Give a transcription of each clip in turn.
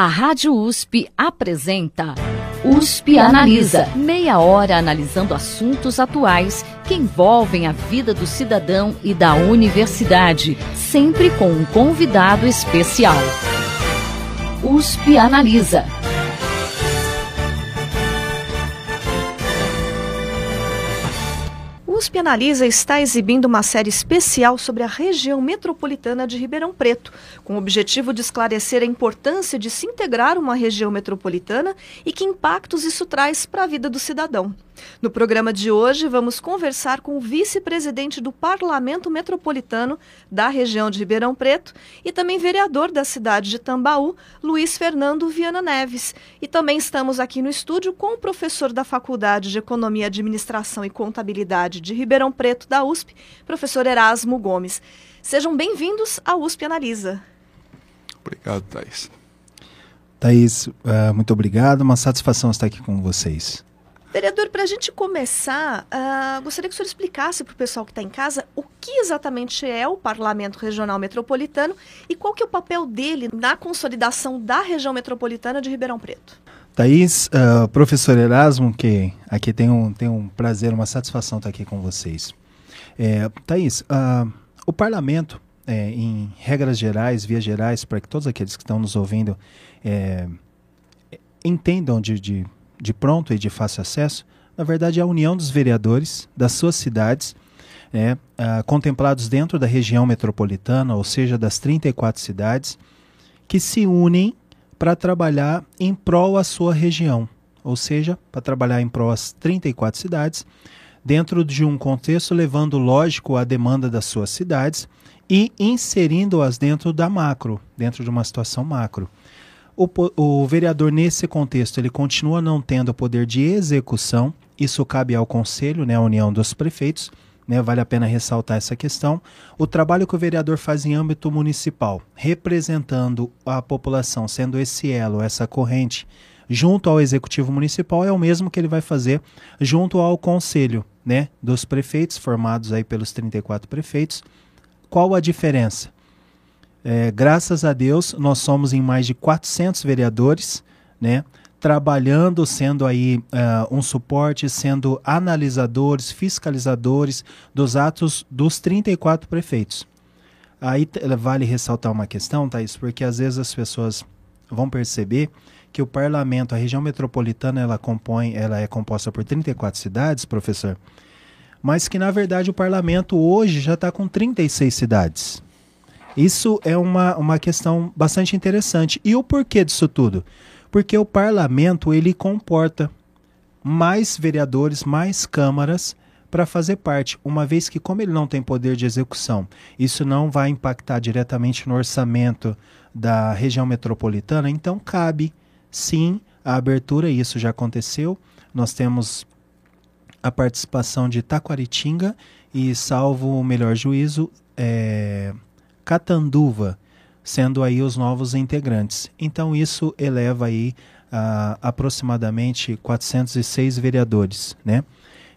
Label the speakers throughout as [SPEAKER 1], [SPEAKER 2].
[SPEAKER 1] A Rádio USP apresenta USP Analisa. Meia hora analisando assuntos atuais que envolvem a vida do cidadão e da universidade, sempre com um convidado especial. USP Analisa.
[SPEAKER 2] USP Analisa está exibindo uma série especial sobre a região metropolitana de Ribeirão Preto, com o objetivo de esclarecer a importância de se integrar uma região metropolitana e que impactos isso traz para a vida do cidadão. No programa de hoje, vamos conversar com o vice-presidente do Parlamento Metropolitano da região de Ribeirão Preto e também vereador da cidade de Tambaú, Luiz Fernando Viana Neves. E também estamos aqui no estúdio com o professor da Faculdade de Economia, Administração e Contabilidade de Ribeirão Preto, da USP, professor Erasmo Gomes. Sejam bem-vindos à USP Analisa.
[SPEAKER 3] Obrigado, Thaís.
[SPEAKER 4] Thaís, uh, muito obrigado. Uma satisfação estar aqui com vocês.
[SPEAKER 2] Vereador, para a gente começar, uh, gostaria que o senhor explicasse para o pessoal que está em casa o que exatamente é o Parlamento Regional Metropolitano e qual que é o papel dele na consolidação da região metropolitana de Ribeirão Preto.
[SPEAKER 4] Thaís, uh, professor Erasmo, que aqui tem um, tem um prazer, uma satisfação estar aqui com vocês. É, Thaís, uh, o Parlamento, é, em regras gerais, vias gerais, para que todos aqueles que estão nos ouvindo é, entendam de, de de pronto e de fácil acesso, na verdade é a união dos vereadores das suas cidades, né, uh, contemplados dentro da região metropolitana, ou seja, das 34 cidades, que se unem para trabalhar em prol à sua região, ou seja, para trabalhar em prol às 34 cidades, dentro de um contexto levando, lógico, a demanda das suas cidades e inserindo-as dentro da macro, dentro de uma situação macro. O, o vereador, nesse contexto, ele continua não tendo o poder de execução, isso cabe ao Conselho, né, a União dos Prefeitos, né, vale a pena ressaltar essa questão. O trabalho que o vereador faz em âmbito municipal, representando a população, sendo esse elo, essa corrente, junto ao executivo municipal, é o mesmo que ele vai fazer junto ao conselho né, dos prefeitos, formados aí pelos 34 prefeitos. Qual a diferença? É, graças a Deus, nós somos em mais de 400 vereadores, né? Trabalhando, sendo aí uh, um suporte, sendo analisadores, fiscalizadores dos atos dos 34 prefeitos. Aí vale ressaltar uma questão, Thaís, porque às vezes as pessoas vão perceber que o parlamento, a região metropolitana, ela compõe, ela é composta por 34 cidades, professor, mas que na verdade o parlamento hoje já está com 36 cidades. Isso é uma, uma questão bastante interessante. E o porquê disso tudo? Porque o parlamento ele comporta mais vereadores, mais câmaras para fazer parte, uma vez que, como ele não tem poder de execução, isso não vai impactar diretamente no orçamento da região metropolitana, então cabe sim a abertura, isso já aconteceu. Nós temos a participação de Taquaritinga e, salvo o melhor juízo, é, Catanduva, sendo aí os novos integrantes. Então isso eleva aí a aproximadamente 406 vereadores, né?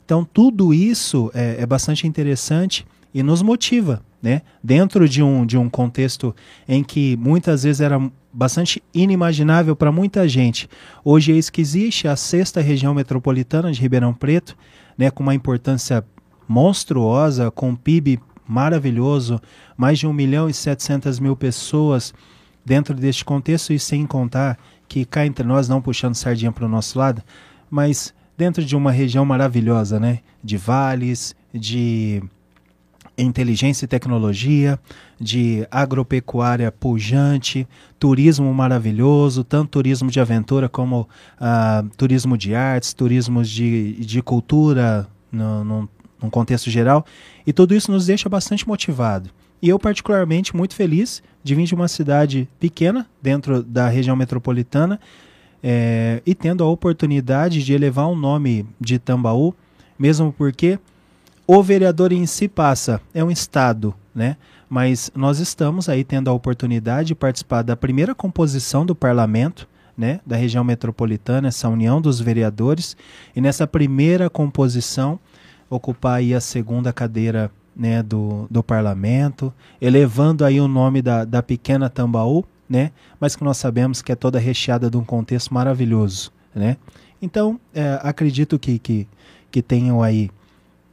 [SPEAKER 4] Então tudo isso é, é bastante interessante e nos motiva, né? Dentro de um, de um contexto em que muitas vezes era bastante inimaginável para muita gente. Hoje é isso que existe a sexta região metropolitana de Ribeirão Preto, né, com uma importância monstruosa, com PIB maravilhoso, mais de 1 milhão e 700 mil pessoas dentro deste contexto, e sem contar que cá entre nós, não puxando sardinha para o nosso lado, mas dentro de uma região maravilhosa, né? De vales, de inteligência e tecnologia, de agropecuária pujante, turismo maravilhoso, tanto turismo de aventura como uh, turismo de artes, turismo de, de cultura no, no, num contexto geral, e tudo isso nos deixa bastante motivado. E eu, particularmente, muito feliz de vir de uma cidade pequena, dentro da região metropolitana, é, e tendo a oportunidade de elevar o um nome de Tambaú, mesmo porque o vereador em si passa, é um estado, né? Mas nós estamos aí tendo a oportunidade de participar da primeira composição do parlamento, né, da região metropolitana, essa união dos vereadores, e nessa primeira composição ocupar aí a segunda cadeira né, do, do parlamento, elevando aí o nome da, da pequena Tambaú, né? Mas que nós sabemos que é toda recheada de um contexto maravilhoso, né? Então, é, acredito que, que, que tenham aí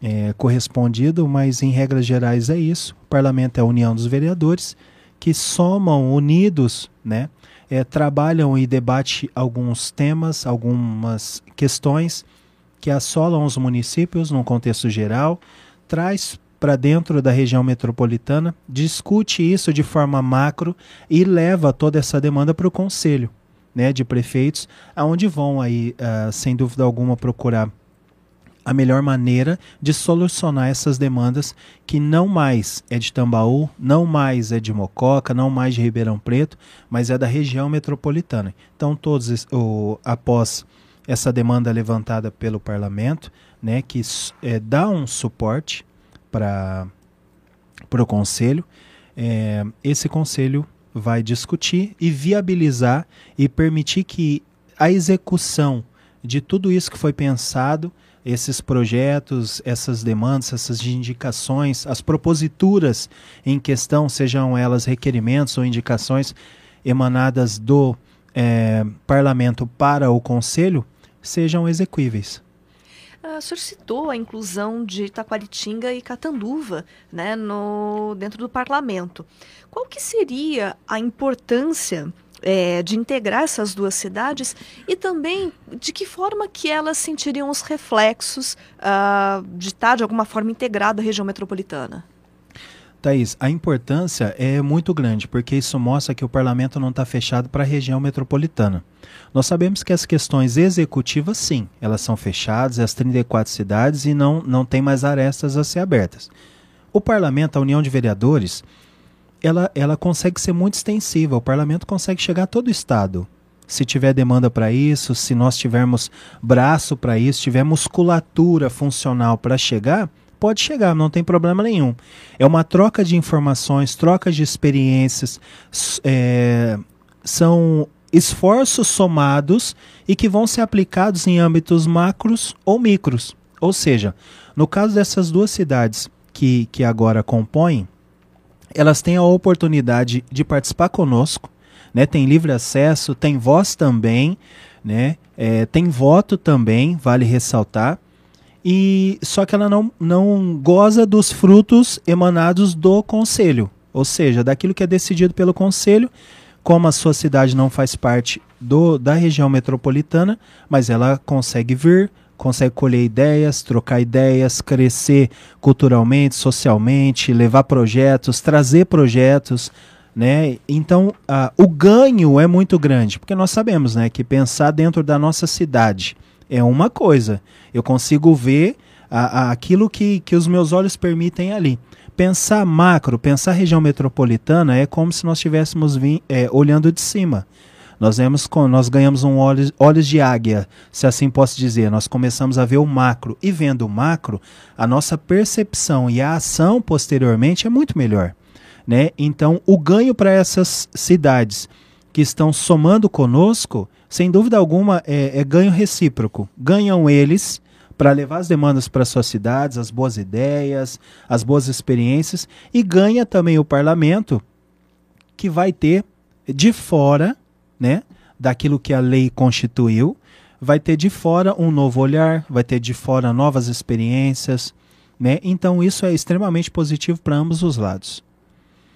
[SPEAKER 4] é, correspondido, mas em regras gerais é isso. O parlamento é a união dos vereadores que somam, unidos, né? É, trabalham e debatem alguns temas, algumas questões que assolam os municípios num contexto geral, traz para dentro da região metropolitana, discute isso de forma macro e leva toda essa demanda para o conselho né, de prefeitos, aonde vão aí, uh, sem dúvida alguma, procurar a melhor maneira de solucionar essas demandas que não mais é de Tambaú, não mais é de Mococa, não mais de Ribeirão Preto, mas é da região metropolitana. Então, todos o, após essa demanda levantada pelo parlamento, né, que é, dá um suporte para o conselho, é, esse conselho vai discutir e viabilizar e permitir que a execução de tudo isso que foi pensado, esses projetos, essas demandas, essas indicações, as proposituras em questão, sejam elas requerimentos ou indicações emanadas do é, parlamento para o conselho, sejam execuíveis.
[SPEAKER 2] Uh, o senhor citou a inclusão de Taquaritinga e Catanduva né, no, dentro do parlamento. Qual que seria a importância é, de integrar essas duas cidades e também de que forma que elas sentiriam os reflexos uh, de estar de alguma forma integrada à região metropolitana?
[SPEAKER 4] Thaís, a importância é muito grande, porque isso mostra que o parlamento não está fechado para a região metropolitana. Nós sabemos que as questões executivas, sim, elas são fechadas, as 34 cidades, e não, não tem mais arestas a ser abertas. O parlamento, a União de Vereadores, ela, ela consegue ser muito extensiva, o parlamento consegue chegar a todo o estado. Se tiver demanda para isso, se nós tivermos braço para isso, tiver musculatura funcional para chegar, pode chegar, não tem problema nenhum. É uma troca de informações, troca de experiências, é, são esforços somados e que vão ser aplicados em âmbitos macros ou micros. Ou seja, no caso dessas duas cidades que, que agora compõem, elas têm a oportunidade de participar conosco, né? tem livre acesso, tem voz também, né? É, tem voto também, vale ressaltar e só que ela não, não goza dos frutos emanados do conselho, ou seja, daquilo que é decidido pelo conselho, como a sua cidade não faz parte do, da região metropolitana, mas ela consegue vir, consegue colher ideias, trocar ideias, crescer culturalmente, socialmente, levar projetos, trazer projetos, né? Então, o ganho é muito grande, porque nós sabemos, né, que pensar dentro da nossa cidade é uma coisa. Eu consigo ver a, a, aquilo que, que os meus olhos permitem ali. Pensar macro, pensar região metropolitana é como se nós estivéssemos é, olhando de cima. Nós, vemos, nós ganhamos um olhos, olhos de águia, se assim posso dizer. Nós começamos a ver o macro. E vendo o macro, a nossa percepção e a ação posteriormente é muito melhor. Né? Então, o ganho para essas cidades que estão somando conosco sem dúvida alguma, é, é ganho recíproco. Ganham eles para levar as demandas para suas cidades, as boas ideias, as boas experiências, e ganha também o parlamento, que vai ter de fora, né, daquilo que a lei constituiu, vai ter de fora um novo olhar, vai ter de fora novas experiências, né? Então isso é extremamente positivo para ambos os lados.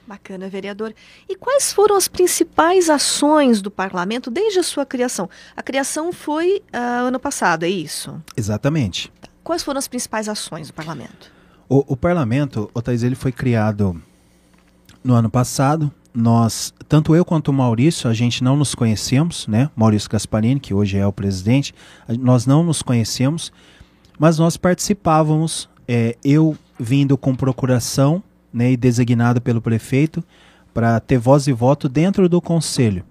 [SPEAKER 2] Bacana, vereador. E quais foram as principais ações do parlamento desde a sua criação? A criação foi uh, ano passado, é isso?
[SPEAKER 4] Exatamente.
[SPEAKER 2] Quais foram as principais ações do parlamento?
[SPEAKER 4] O, o parlamento, o Thais, ele foi criado no ano passado. Nós, tanto eu quanto o Maurício, a gente não nos conhecemos, né? Maurício Gasparini, que hoje é o presidente, nós não nos conhecemos, mas nós participávamos, é, eu vindo com procuração né, e designado pelo prefeito para ter voz e voto dentro do conselho.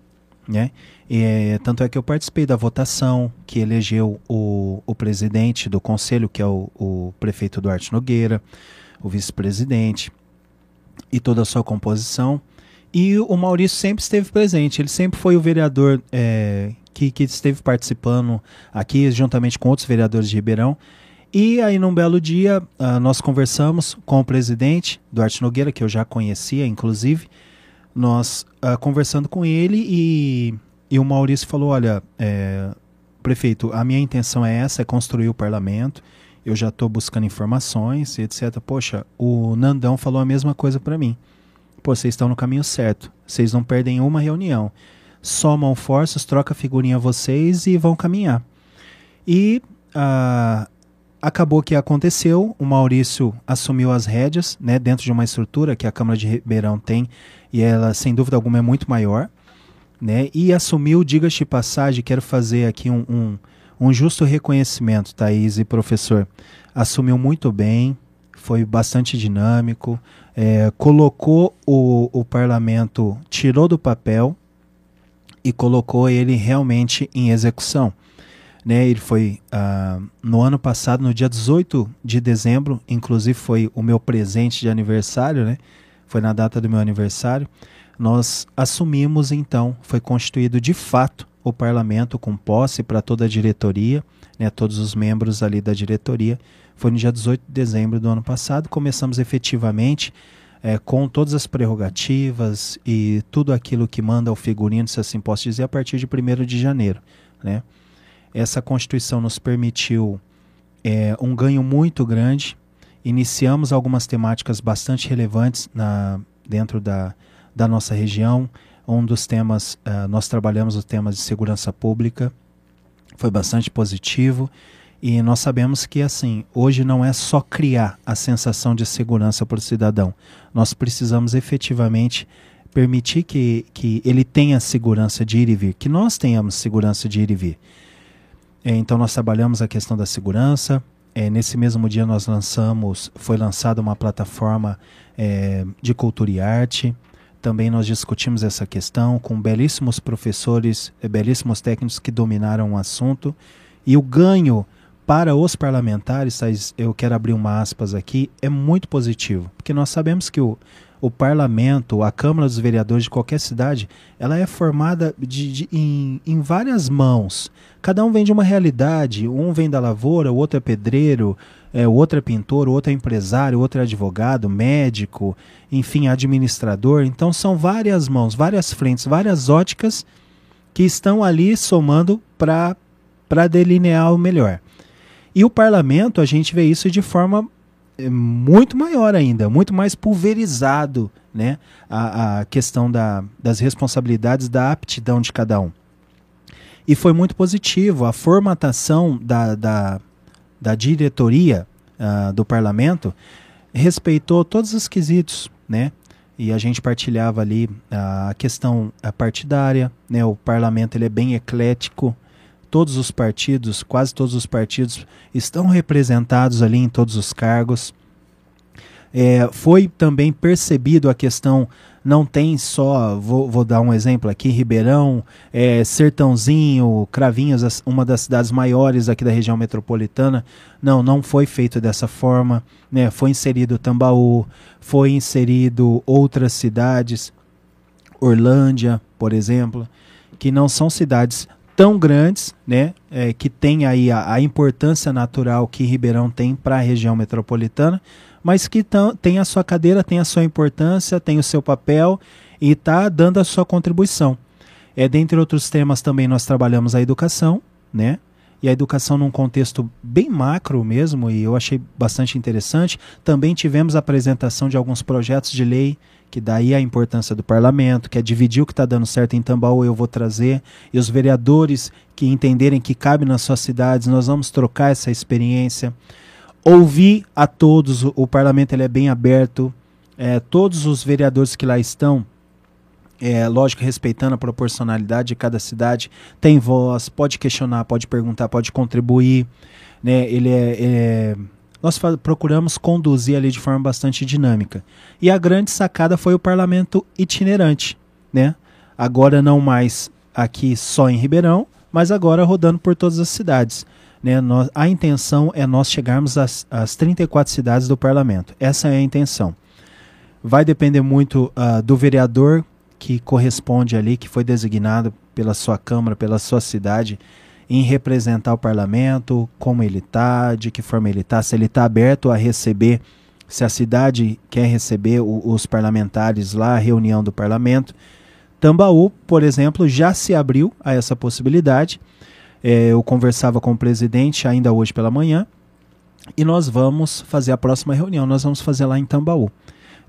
[SPEAKER 4] Né? E, é, tanto é que eu participei da votação que elegeu o, o presidente do conselho, que é o, o prefeito Duarte Nogueira, o vice-presidente e toda a sua composição. E o Maurício sempre esteve presente, ele sempre foi o vereador é, que, que esteve participando aqui, juntamente com outros vereadores de Ribeirão. E aí, num belo dia, uh, nós conversamos com o presidente, Duarte Nogueira, que eu já conhecia, inclusive, nós uh, conversando com ele e, e o Maurício falou, olha, é, prefeito, a minha intenção é essa, é construir o parlamento, eu já estou buscando informações, etc. Poxa, o Nandão falou a mesma coisa para mim. Pô, vocês estão no caminho certo, vocês não perdem uma reunião. Somam forças, troca figurinha vocês e vão caminhar. E uh, acabou que aconteceu, o Maurício assumiu as rédeas, né, dentro de uma estrutura que a Câmara de Ribeirão tem, e ela, sem dúvida alguma, é muito maior, né, e assumiu, diga-se de passagem, quero fazer aqui um, um, um justo reconhecimento, Thaís e professor, assumiu muito bem, foi bastante dinâmico, é, colocou o, o parlamento, tirou do papel e colocou ele realmente em execução. Né, ele foi uh, no ano passado, no dia 18 de dezembro, inclusive foi o meu presente de aniversário, né? Foi na data do meu aniversário. Nós assumimos então, foi constituído de fato o parlamento com posse para toda a diretoria, né, todos os membros ali da diretoria. Foi no dia 18 de dezembro do ano passado. Começamos efetivamente é, com todas as prerrogativas e tudo aquilo que manda o figurino, se assim posso dizer, a partir de 1 de janeiro. Né? Essa Constituição nos permitiu é, um ganho muito grande. Iniciamos algumas temáticas bastante relevantes na, dentro da, da nossa região. Um dos temas, uh, nós trabalhamos os temas de segurança pública, foi bastante positivo. E nós sabemos que, assim, hoje não é só criar a sensação de segurança para o cidadão. Nós precisamos efetivamente permitir que, que ele tenha segurança de ir e vir, que nós tenhamos segurança de ir e vir. É, então nós trabalhamos a questão da segurança. É, nesse mesmo dia nós lançamos, foi lançada uma plataforma é, de cultura e arte. Também nós discutimos essa questão com belíssimos professores, belíssimos técnicos que dominaram o assunto. E o ganho para os parlamentares, eu quero abrir uma aspas aqui, é muito positivo, porque nós sabemos que o, o parlamento, a Câmara dos Vereadores de qualquer cidade, ela é formada de, de, em, em várias mãos. Cada um vem de uma realidade, um vem da lavoura, o outro é pedreiro, é, o outro é pintor, o outro é empresário, o outro é advogado, médico, enfim, administrador. Então são várias mãos, várias frentes, várias óticas que estão ali somando para delinear o melhor. E o parlamento, a gente vê isso de forma é muito maior ainda, muito mais pulverizado né, a, a questão da, das responsabilidades, da aptidão de cada um. E foi muito positivo. A formatação da, da, da diretoria uh, do parlamento respeitou todos os quesitos, né? E a gente partilhava ali a questão partidária, né? O parlamento ele é bem eclético, todos os partidos, quase todos os partidos, estão representados ali em todos os cargos. É, foi também percebido a questão, não tem só, vou, vou dar um exemplo aqui, Ribeirão, é, Sertãozinho, Cravinhos, uma das cidades maiores aqui da região metropolitana. Não, não foi feito dessa forma. Né? Foi inserido Tambaú, foi inserido outras cidades, Orlândia, por exemplo, que não são cidades tão grandes, né, é, que tem aí a, a, importância natural que Ribeirão tem para a região metropolitana, mas que tão, tem a sua cadeira, tem a sua importância, tem o seu papel e está dando a sua contribuição. É, dentre outros temas também nós trabalhamos a educação, né, e a educação num contexto bem macro mesmo, e eu achei bastante interessante. Também tivemos a apresentação de alguns projetos de lei que daí a importância do parlamento, que é dividir o que está dando certo em Tambaú, eu vou trazer, e os vereadores que entenderem que cabe nas suas cidades, nós vamos trocar essa experiência. Ouvir a todos, o, o parlamento ele é bem aberto, é, todos os vereadores que lá estão, é, lógico, respeitando a proporcionalidade de cada cidade, tem voz, pode questionar, pode perguntar, pode contribuir. Né? Ele é, é nós procuramos conduzir ali de forma bastante dinâmica. E a grande sacada foi o parlamento itinerante, né? Agora não mais aqui só em Ribeirão, mas agora rodando por todas as cidades. Né? Nós, a intenção é nós chegarmos às, às 34 cidades do parlamento. Essa é a intenção. Vai depender muito uh, do vereador que corresponde ali, que foi designado pela sua Câmara, pela sua cidade, em representar o parlamento, como ele está, de que forma ele está, se ele está aberto a receber se a cidade quer receber o, os parlamentares lá, a reunião do parlamento. Tambaú, por exemplo, já se abriu a essa possibilidade. É, eu conversava com o presidente ainda hoje pela manhã e nós vamos fazer a próxima reunião. Nós vamos fazer lá em Tambaú.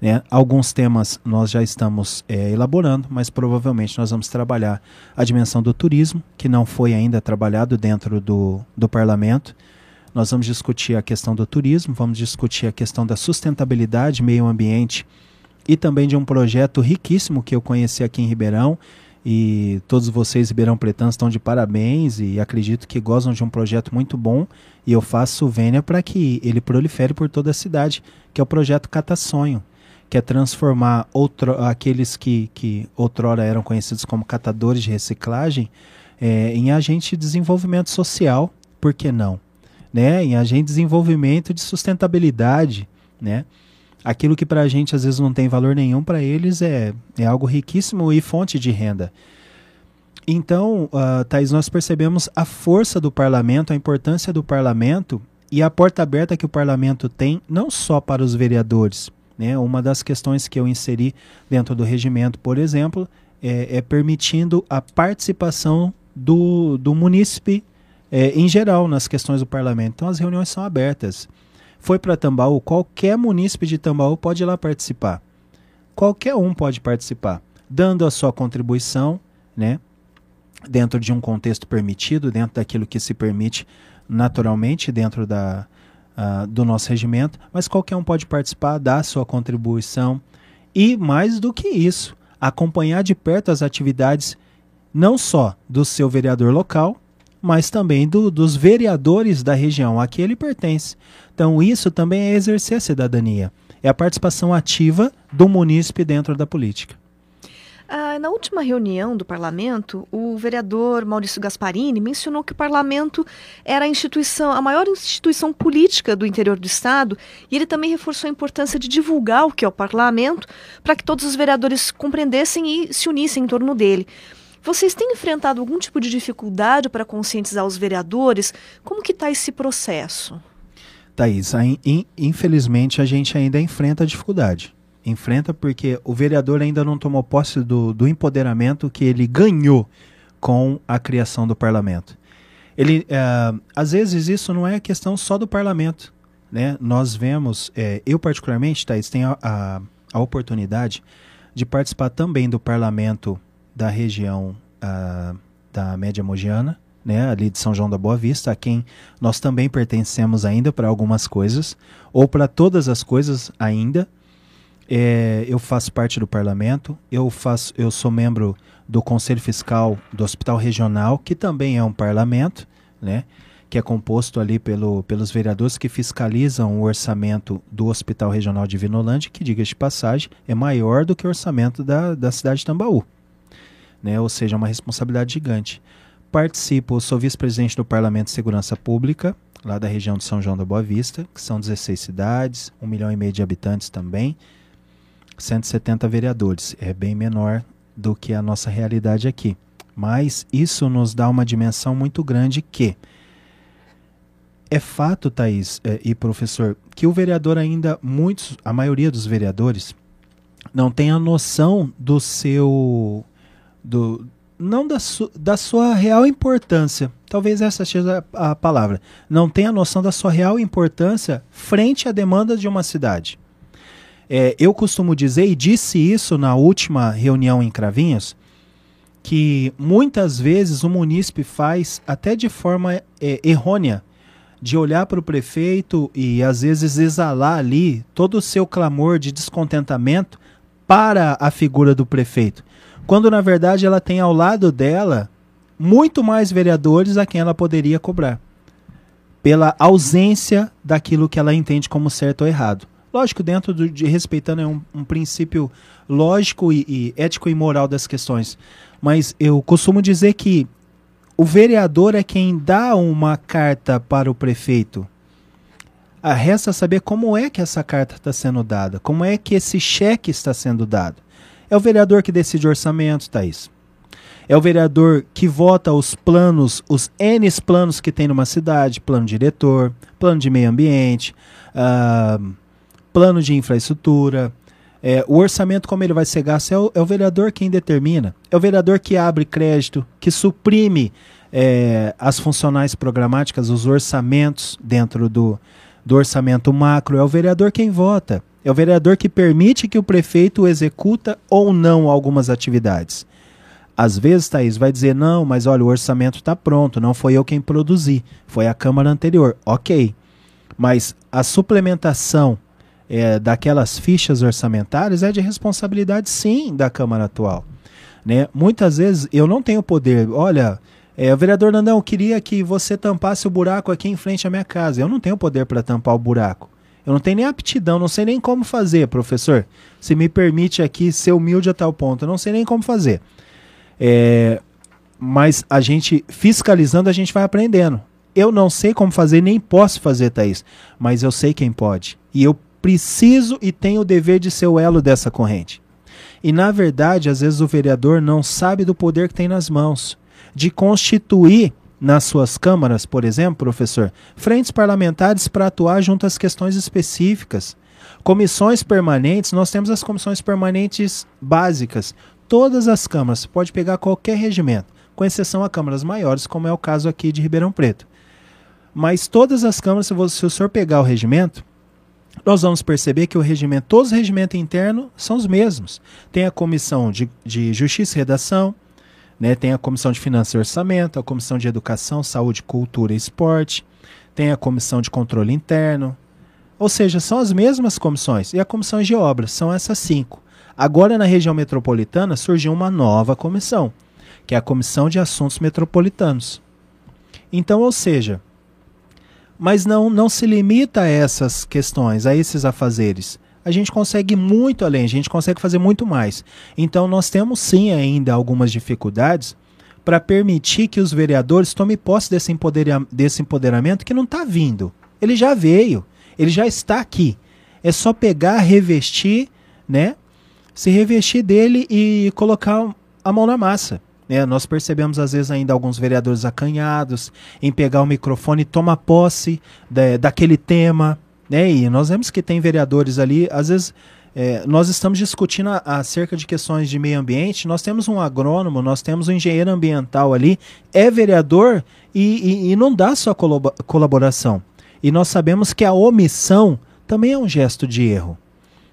[SPEAKER 4] Né? Alguns temas nós já estamos é, elaborando, mas provavelmente nós vamos trabalhar a dimensão do turismo, que não foi ainda trabalhado dentro do, do parlamento. Nós vamos discutir a questão do turismo, vamos discutir a questão da sustentabilidade, meio ambiente e também de um projeto riquíssimo que eu conheci aqui em Ribeirão. E todos vocês, Ribeirão Pretãs, estão de parabéns e acredito que gozam de um projeto muito bom. E eu faço vênia para que ele prolifere por toda a cidade, que é o projeto Cata Sonho, que é transformar outro, aqueles que, que outrora eram conhecidos como catadores de reciclagem é, em agente de desenvolvimento social, por que não? né, em agente de desenvolvimento de sustentabilidade, né? Aquilo que para a gente às vezes não tem valor nenhum, para eles é, é algo riquíssimo e fonte de renda. Então, uh, Thais, nós percebemos a força do parlamento, a importância do parlamento e a porta aberta que o parlamento tem, não só para os vereadores. Né? Uma das questões que eu inseri dentro do regimento, por exemplo, é, é permitindo a participação do, do munícipe é, em geral nas questões do parlamento. Então as reuniões são abertas. Foi para Tambaú, qualquer munícipe de Tambaú pode ir lá participar. Qualquer um pode participar, dando a sua contribuição, né? Dentro de um contexto permitido, dentro daquilo que se permite naturalmente dentro da, uh, do nosso regimento, mas qualquer um pode participar, dar sua contribuição e, mais do que isso, acompanhar de perto as atividades não só do seu vereador local, mas também do, dos vereadores da região a que ele pertence. Então, isso também é exercer a cidadania. É a participação ativa do munícipe dentro da política.
[SPEAKER 2] Ah, na última reunião do parlamento, o vereador Maurício Gasparini mencionou que o parlamento era a instituição, a maior instituição política do interior do estado, e ele também reforçou a importância de divulgar o que é o parlamento para que todos os vereadores compreendessem e se unissem em torno dele. Vocês têm enfrentado algum tipo de dificuldade para conscientizar os vereadores? Como que está esse processo?
[SPEAKER 4] Thaís, infelizmente a gente ainda enfrenta a dificuldade. Enfrenta porque o vereador ainda não tomou posse do, do empoderamento que ele ganhou com a criação do parlamento. Ele, é, às vezes isso não é questão só do parlamento. Né? Nós vemos, é, eu particularmente, Thaís, tenho a, a, a oportunidade de participar também do parlamento da região uh, da Média Mogiana, né, ali de São João da Boa Vista, a quem nós também pertencemos ainda para algumas coisas, ou para todas as coisas ainda. É, eu faço parte do parlamento, eu, faço, eu sou membro do Conselho Fiscal do Hospital Regional, que também é um parlamento, né, que é composto ali pelo, pelos vereadores que fiscalizam o orçamento do Hospital Regional de Vinolândia, que, diga de passagem, é maior do que o orçamento da, da cidade de Tambaú né? ou seja, uma responsabilidade gigante. Participo, sou vice-presidente do Parlamento de Segurança Pública, lá da região de São João da Boa Vista, que são 16 cidades, um milhão e meio de habitantes também, 170 vereadores. É bem menor do que a nossa realidade aqui. Mas isso nos dá uma dimensão muito grande que é fato, Thaís é, e professor, que o vereador ainda, muitos, a maioria dos vereadores, não tem a noção do seu do não da, su, da sua real importância. Talvez essa seja a, a palavra. Não tem a noção da sua real importância frente à demanda de uma cidade. É, eu costumo dizer, e disse isso na última reunião em Cravinhos, que muitas vezes o munícipe faz até de forma é, errônea de olhar para o prefeito e às vezes exalar ali todo o seu clamor de descontentamento para a figura do prefeito quando na verdade ela tem ao lado dela muito mais vereadores a quem ela poderia cobrar, pela ausência daquilo que ela entende como certo ou errado. Lógico, dentro do, de respeitando é um, um princípio lógico e, e ético e moral das questões, mas eu costumo dizer que o vereador é quem dá uma carta para o prefeito. A ah, resta saber como é que essa carta está sendo dada, como é que esse cheque está sendo dado. É o vereador que decide orçamento, Thaís. É o vereador que vota os planos, os N planos que tem numa cidade, plano diretor, plano de meio ambiente, uh, plano de infraestrutura, é, o orçamento, como ele vai ser gasto, é o, é o, vereador quem determina. É o vereador que abre crédito, que suprime é, as funcionais programáticas, os orçamentos dentro do, do orçamento macro. É o vereador quem vota. É o vereador que permite que o prefeito executa ou não algumas atividades. Às vezes, Thaís, vai dizer, não, mas olha, o orçamento está pronto, não foi eu quem produzi, foi a Câmara anterior. Ok. Mas a suplementação é, daquelas fichas orçamentárias é de responsabilidade, sim, da Câmara atual. Né? Muitas vezes eu não tenho poder. Olha, é, vereador Nandão, eu queria que você tampasse o buraco aqui em frente à minha casa. Eu não tenho poder para tampar o buraco. Eu não tenho nem aptidão, não sei nem como fazer, professor. Se me permite aqui ser humilde a tal ponto, eu não sei nem como fazer. É, mas a gente, fiscalizando, a gente vai aprendendo. Eu não sei como fazer, nem posso fazer, Thaís, mas eu sei quem pode. E eu preciso e tenho o dever de ser o elo dessa corrente. E na verdade, às vezes o vereador não sabe do poder que tem nas mãos de constituir nas suas câmaras, por exemplo, professor, frentes parlamentares para atuar junto às questões específicas. Comissões permanentes, nós temos as comissões permanentes básicas. Todas as câmaras, pode pegar qualquer regimento, com exceção a câmaras maiores, como é o caso aqui de Ribeirão Preto. Mas todas as câmaras, se, se o senhor pegar o regimento, nós vamos perceber que o regimento, todos os regimentos internos são os mesmos. Tem a comissão de, de Justiça e Redação, né? tem a comissão de Finanças e Orçamento, a comissão de Educação, Saúde, Cultura e Esporte, tem a comissão de Controle Interno. Ou seja, são as mesmas comissões. E a comissão de obras, são essas cinco. Agora, na região metropolitana, surgiu uma nova comissão, que é a Comissão de Assuntos Metropolitanos. Então, ou seja, mas não, não se limita a essas questões, a esses afazeres. A gente consegue muito além, a gente consegue fazer muito mais. Então, nós temos sim ainda algumas dificuldades para permitir que os vereadores tomem posse desse, empodera desse empoderamento que não está vindo. Ele já veio, ele já está aqui. É só pegar, revestir, né? Se revestir dele e colocar a mão na massa. Né? Nós percebemos, às vezes, ainda alguns vereadores acanhados em pegar o microfone e tomar posse daquele tema. Né? E nós vemos que tem vereadores ali, às vezes. É, nós estamos discutindo a, acerca de questões de meio ambiente. Nós temos um agrônomo, nós temos um engenheiro ambiental ali, é vereador e, e, e não dá sua colaboração. E nós sabemos que a omissão também é um gesto de erro.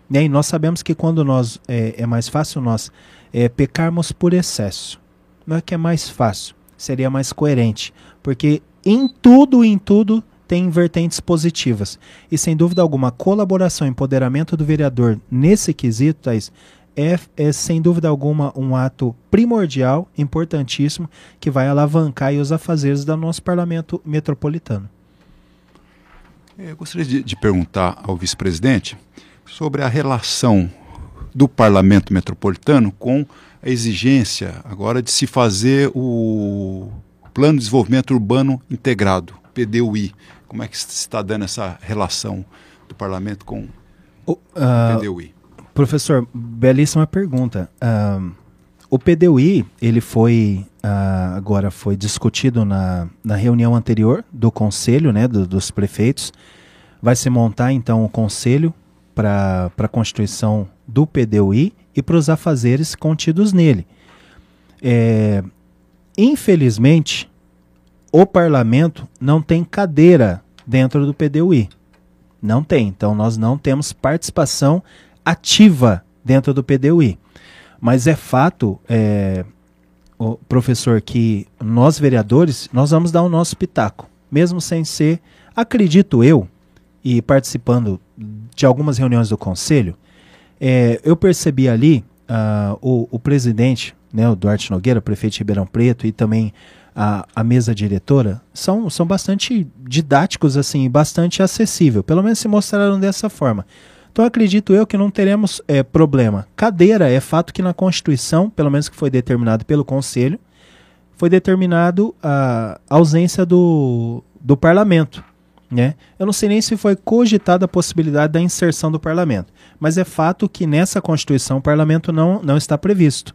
[SPEAKER 4] Né? E nós sabemos que quando nós é, é mais fácil nós é, pecarmos por excesso não é que é mais fácil, seria mais coerente, porque em tudo, em tudo tem vertentes positivas. E sem dúvida alguma, a colaboração e empoderamento do vereador nesse quesito, Thaís, é, é, sem dúvida alguma um ato primordial, importantíssimo, que vai alavancar os afazeres do nosso parlamento metropolitano.
[SPEAKER 3] Eu gostaria de, de perguntar ao vice-presidente sobre a relação do parlamento metropolitano com a exigência agora de se fazer o Plano de Desenvolvimento Urbano Integrado, PDUI. Como é que está dando essa relação do parlamento com o uh, PDUI?
[SPEAKER 4] Professor, belíssima pergunta. Uh, o PDUI, ele foi, uh, agora foi discutido na, na reunião anterior do conselho, né, do, dos prefeitos. Vai se montar, então, o conselho para a constituição do PDUI e para os afazeres contidos nele. É, infelizmente, o parlamento não tem cadeira dentro do PDUI. Não tem. Então, nós não temos participação ativa dentro do PDUI. Mas é fato, é, professor, que nós vereadores, nós vamos dar o nosso pitaco. Mesmo sem ser, acredito eu, e participando de algumas reuniões do conselho, é, eu percebi ali uh, o, o, presidente, né, o Duarte Nogueira, prefeito de Ribeirão Preto, e também a, a mesa diretora, são, são bastante didáticos, assim, bastante acessível. Pelo menos se mostraram dessa forma. Então acredito eu que não teremos é, problema. Cadeira é fato que na Constituição, pelo menos que foi determinado pelo Conselho, foi determinado a ausência do, do parlamento. Né? Eu não sei nem se foi cogitada a possibilidade da inserção do parlamento, mas é fato que nessa Constituição o parlamento não, não está previsto.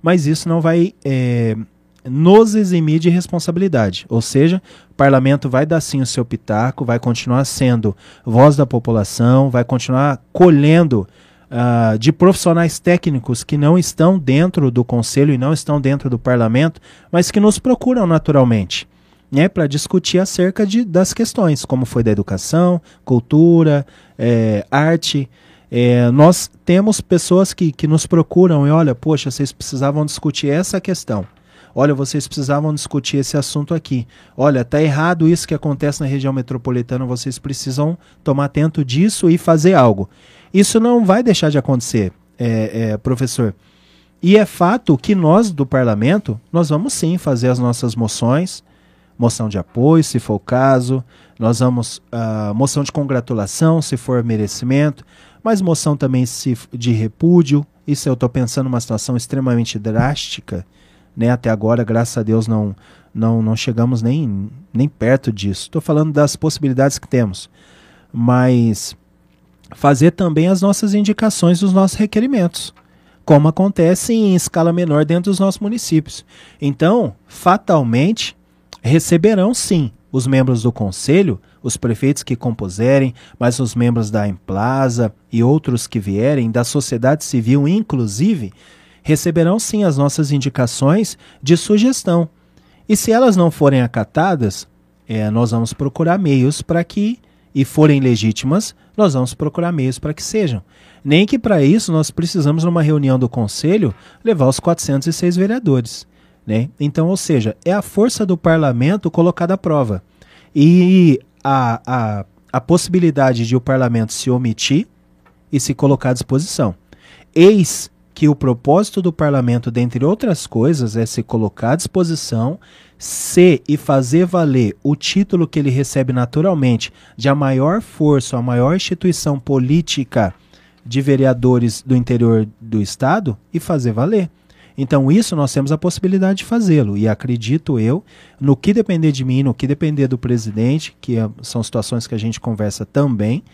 [SPEAKER 4] Mas isso não vai é, nos eximir de responsabilidade. Ou seja, o parlamento vai dar sim o seu pitaco, vai continuar sendo voz da população, vai continuar colhendo uh, de profissionais técnicos que não estão dentro do conselho e não estão dentro do parlamento, mas que nos procuram naturalmente. Né, para discutir acerca de, das questões, como foi da educação, cultura, é, arte. É, nós temos pessoas que, que nos procuram e olha, poxa, vocês precisavam discutir essa questão. Olha, vocês precisavam discutir esse assunto aqui. Olha, tá errado isso que acontece na região metropolitana, vocês precisam tomar atento disso e fazer algo. Isso não vai deixar de acontecer, é, é, professor. E é fato que nós do parlamento, nós vamos sim fazer as nossas moções, moção de apoio, se for o caso, nós vamos, uh, moção de congratulação, se for merecimento, mas moção também se, de repúdio, isso eu estou pensando numa situação extremamente drástica, né? Até agora, graças a Deus, não, não, não chegamos nem, nem perto disso. Estou falando das possibilidades que temos. Mas fazer também as nossas indicações dos nossos requerimentos, como acontece em escala menor dentro dos nossos municípios. Então, fatalmente, receberão sim os membros do conselho, os prefeitos que compuserem, mas os membros da Emplaza e outros que vierem, da sociedade civil inclusive, receberão sim as nossas indicações de sugestão. E se elas não forem acatadas, é, nós vamos procurar meios para que, e forem legítimas, nós vamos procurar meios para que sejam. Nem que para isso nós precisamos, numa reunião do conselho, levar os 406 vereadores. Né? Então, ou seja, é a força do parlamento colocada à prova. E a, a, a possibilidade de o parlamento se omitir e se colocar à disposição. Eis que o propósito do parlamento, dentre outras coisas, é se colocar à disposição, ser e fazer valer o título que ele recebe naturalmente de a maior força, a maior instituição política de vereadores do interior do estado e fazer valer. Então, isso nós temos a possibilidade de fazê-lo. E acredito eu, no que depender de mim, no que depender do presidente, que é, são situações que a gente conversa também,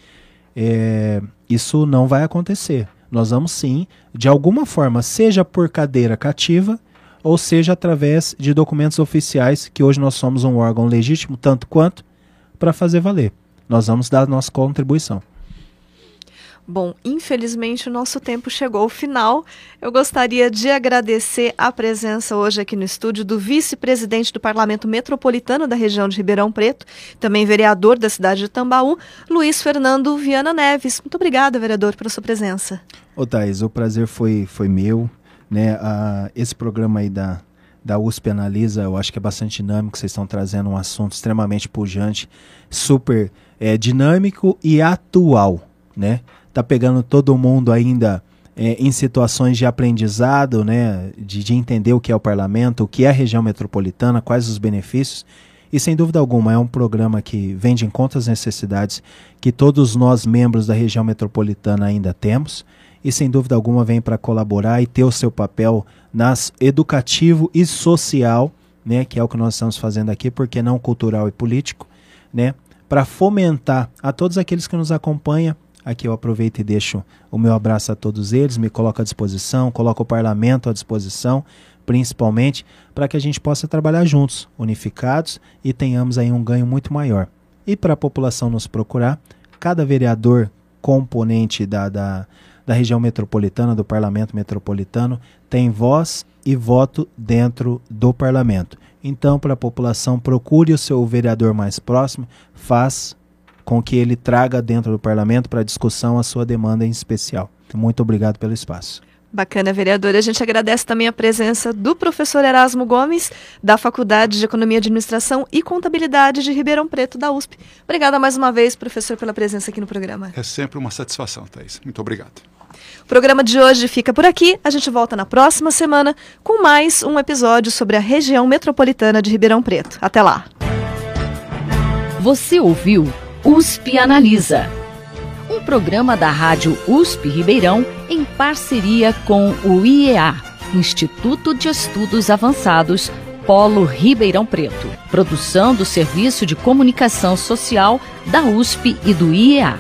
[SPEAKER 4] é, isso não vai acontecer. Nós vamos sim, de alguma forma, seja por cadeira cativa, ou seja através de documentos oficiais, que hoje nós somos um órgão legítimo, tanto quanto, para fazer valer. Nós vamos dar a nossa contribuição.
[SPEAKER 2] Bom, infelizmente o nosso tempo chegou ao final. Eu gostaria de agradecer a presença hoje aqui no estúdio do vice-presidente do Parlamento Metropolitano da região de Ribeirão Preto, também vereador da cidade de Tambaú, Luiz Fernando Viana Neves. Muito obrigada, vereador, pela sua presença.
[SPEAKER 4] Ô Thais, o prazer foi, foi meu. Né? esse programa aí da, da USP Analisa, eu acho que é bastante dinâmico, vocês estão trazendo um assunto extremamente pujante, super é, dinâmico e atual, né? Está pegando todo mundo ainda é, em situações de aprendizado, né, de, de, entender o que é o parlamento, o que é a região metropolitana, quais os benefícios. E sem dúvida alguma é um programa que vem de encontro às necessidades que todos nós, membros da região metropolitana, ainda temos. E sem dúvida alguma vem para colaborar e ter o seu papel nas educativo e social, né, que é o que nós estamos fazendo aqui, porque não cultural e político, né, para fomentar a todos aqueles que nos acompanham Aqui eu aproveito e deixo o meu abraço a todos eles, me coloco à disposição, coloco o parlamento à disposição, principalmente para que a gente possa trabalhar juntos, unificados e tenhamos aí um ganho muito maior. E para a população nos procurar, cada vereador componente da, da, da região metropolitana, do parlamento metropolitano, tem voz e voto dentro do parlamento. Então, para a população, procure o seu vereador mais próximo, faz com que ele traga dentro do parlamento para discussão a sua demanda em especial. Muito obrigado pelo espaço.
[SPEAKER 2] Bacana, vereadora. A gente agradece também a presença do professor Erasmo Gomes, da Faculdade de Economia, Administração e Contabilidade de Ribeirão Preto, da USP. Obrigada mais uma vez, professor, pela presença aqui no programa.
[SPEAKER 3] É sempre uma satisfação, Thais. Muito obrigado.
[SPEAKER 2] O programa de hoje fica por aqui. A gente volta na próxima semana com mais um episódio sobre a região metropolitana de Ribeirão Preto. Até lá.
[SPEAKER 1] Você ouviu? USP Analisa. Um programa da Rádio USP Ribeirão em parceria com o IEA, Instituto de Estudos Avançados, Polo Ribeirão Preto. Produção do Serviço de Comunicação Social da USP e do IEA.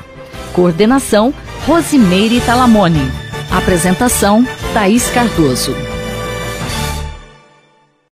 [SPEAKER 1] Coordenação Rosimeire Talamone. Apresentação Thaís Cardoso.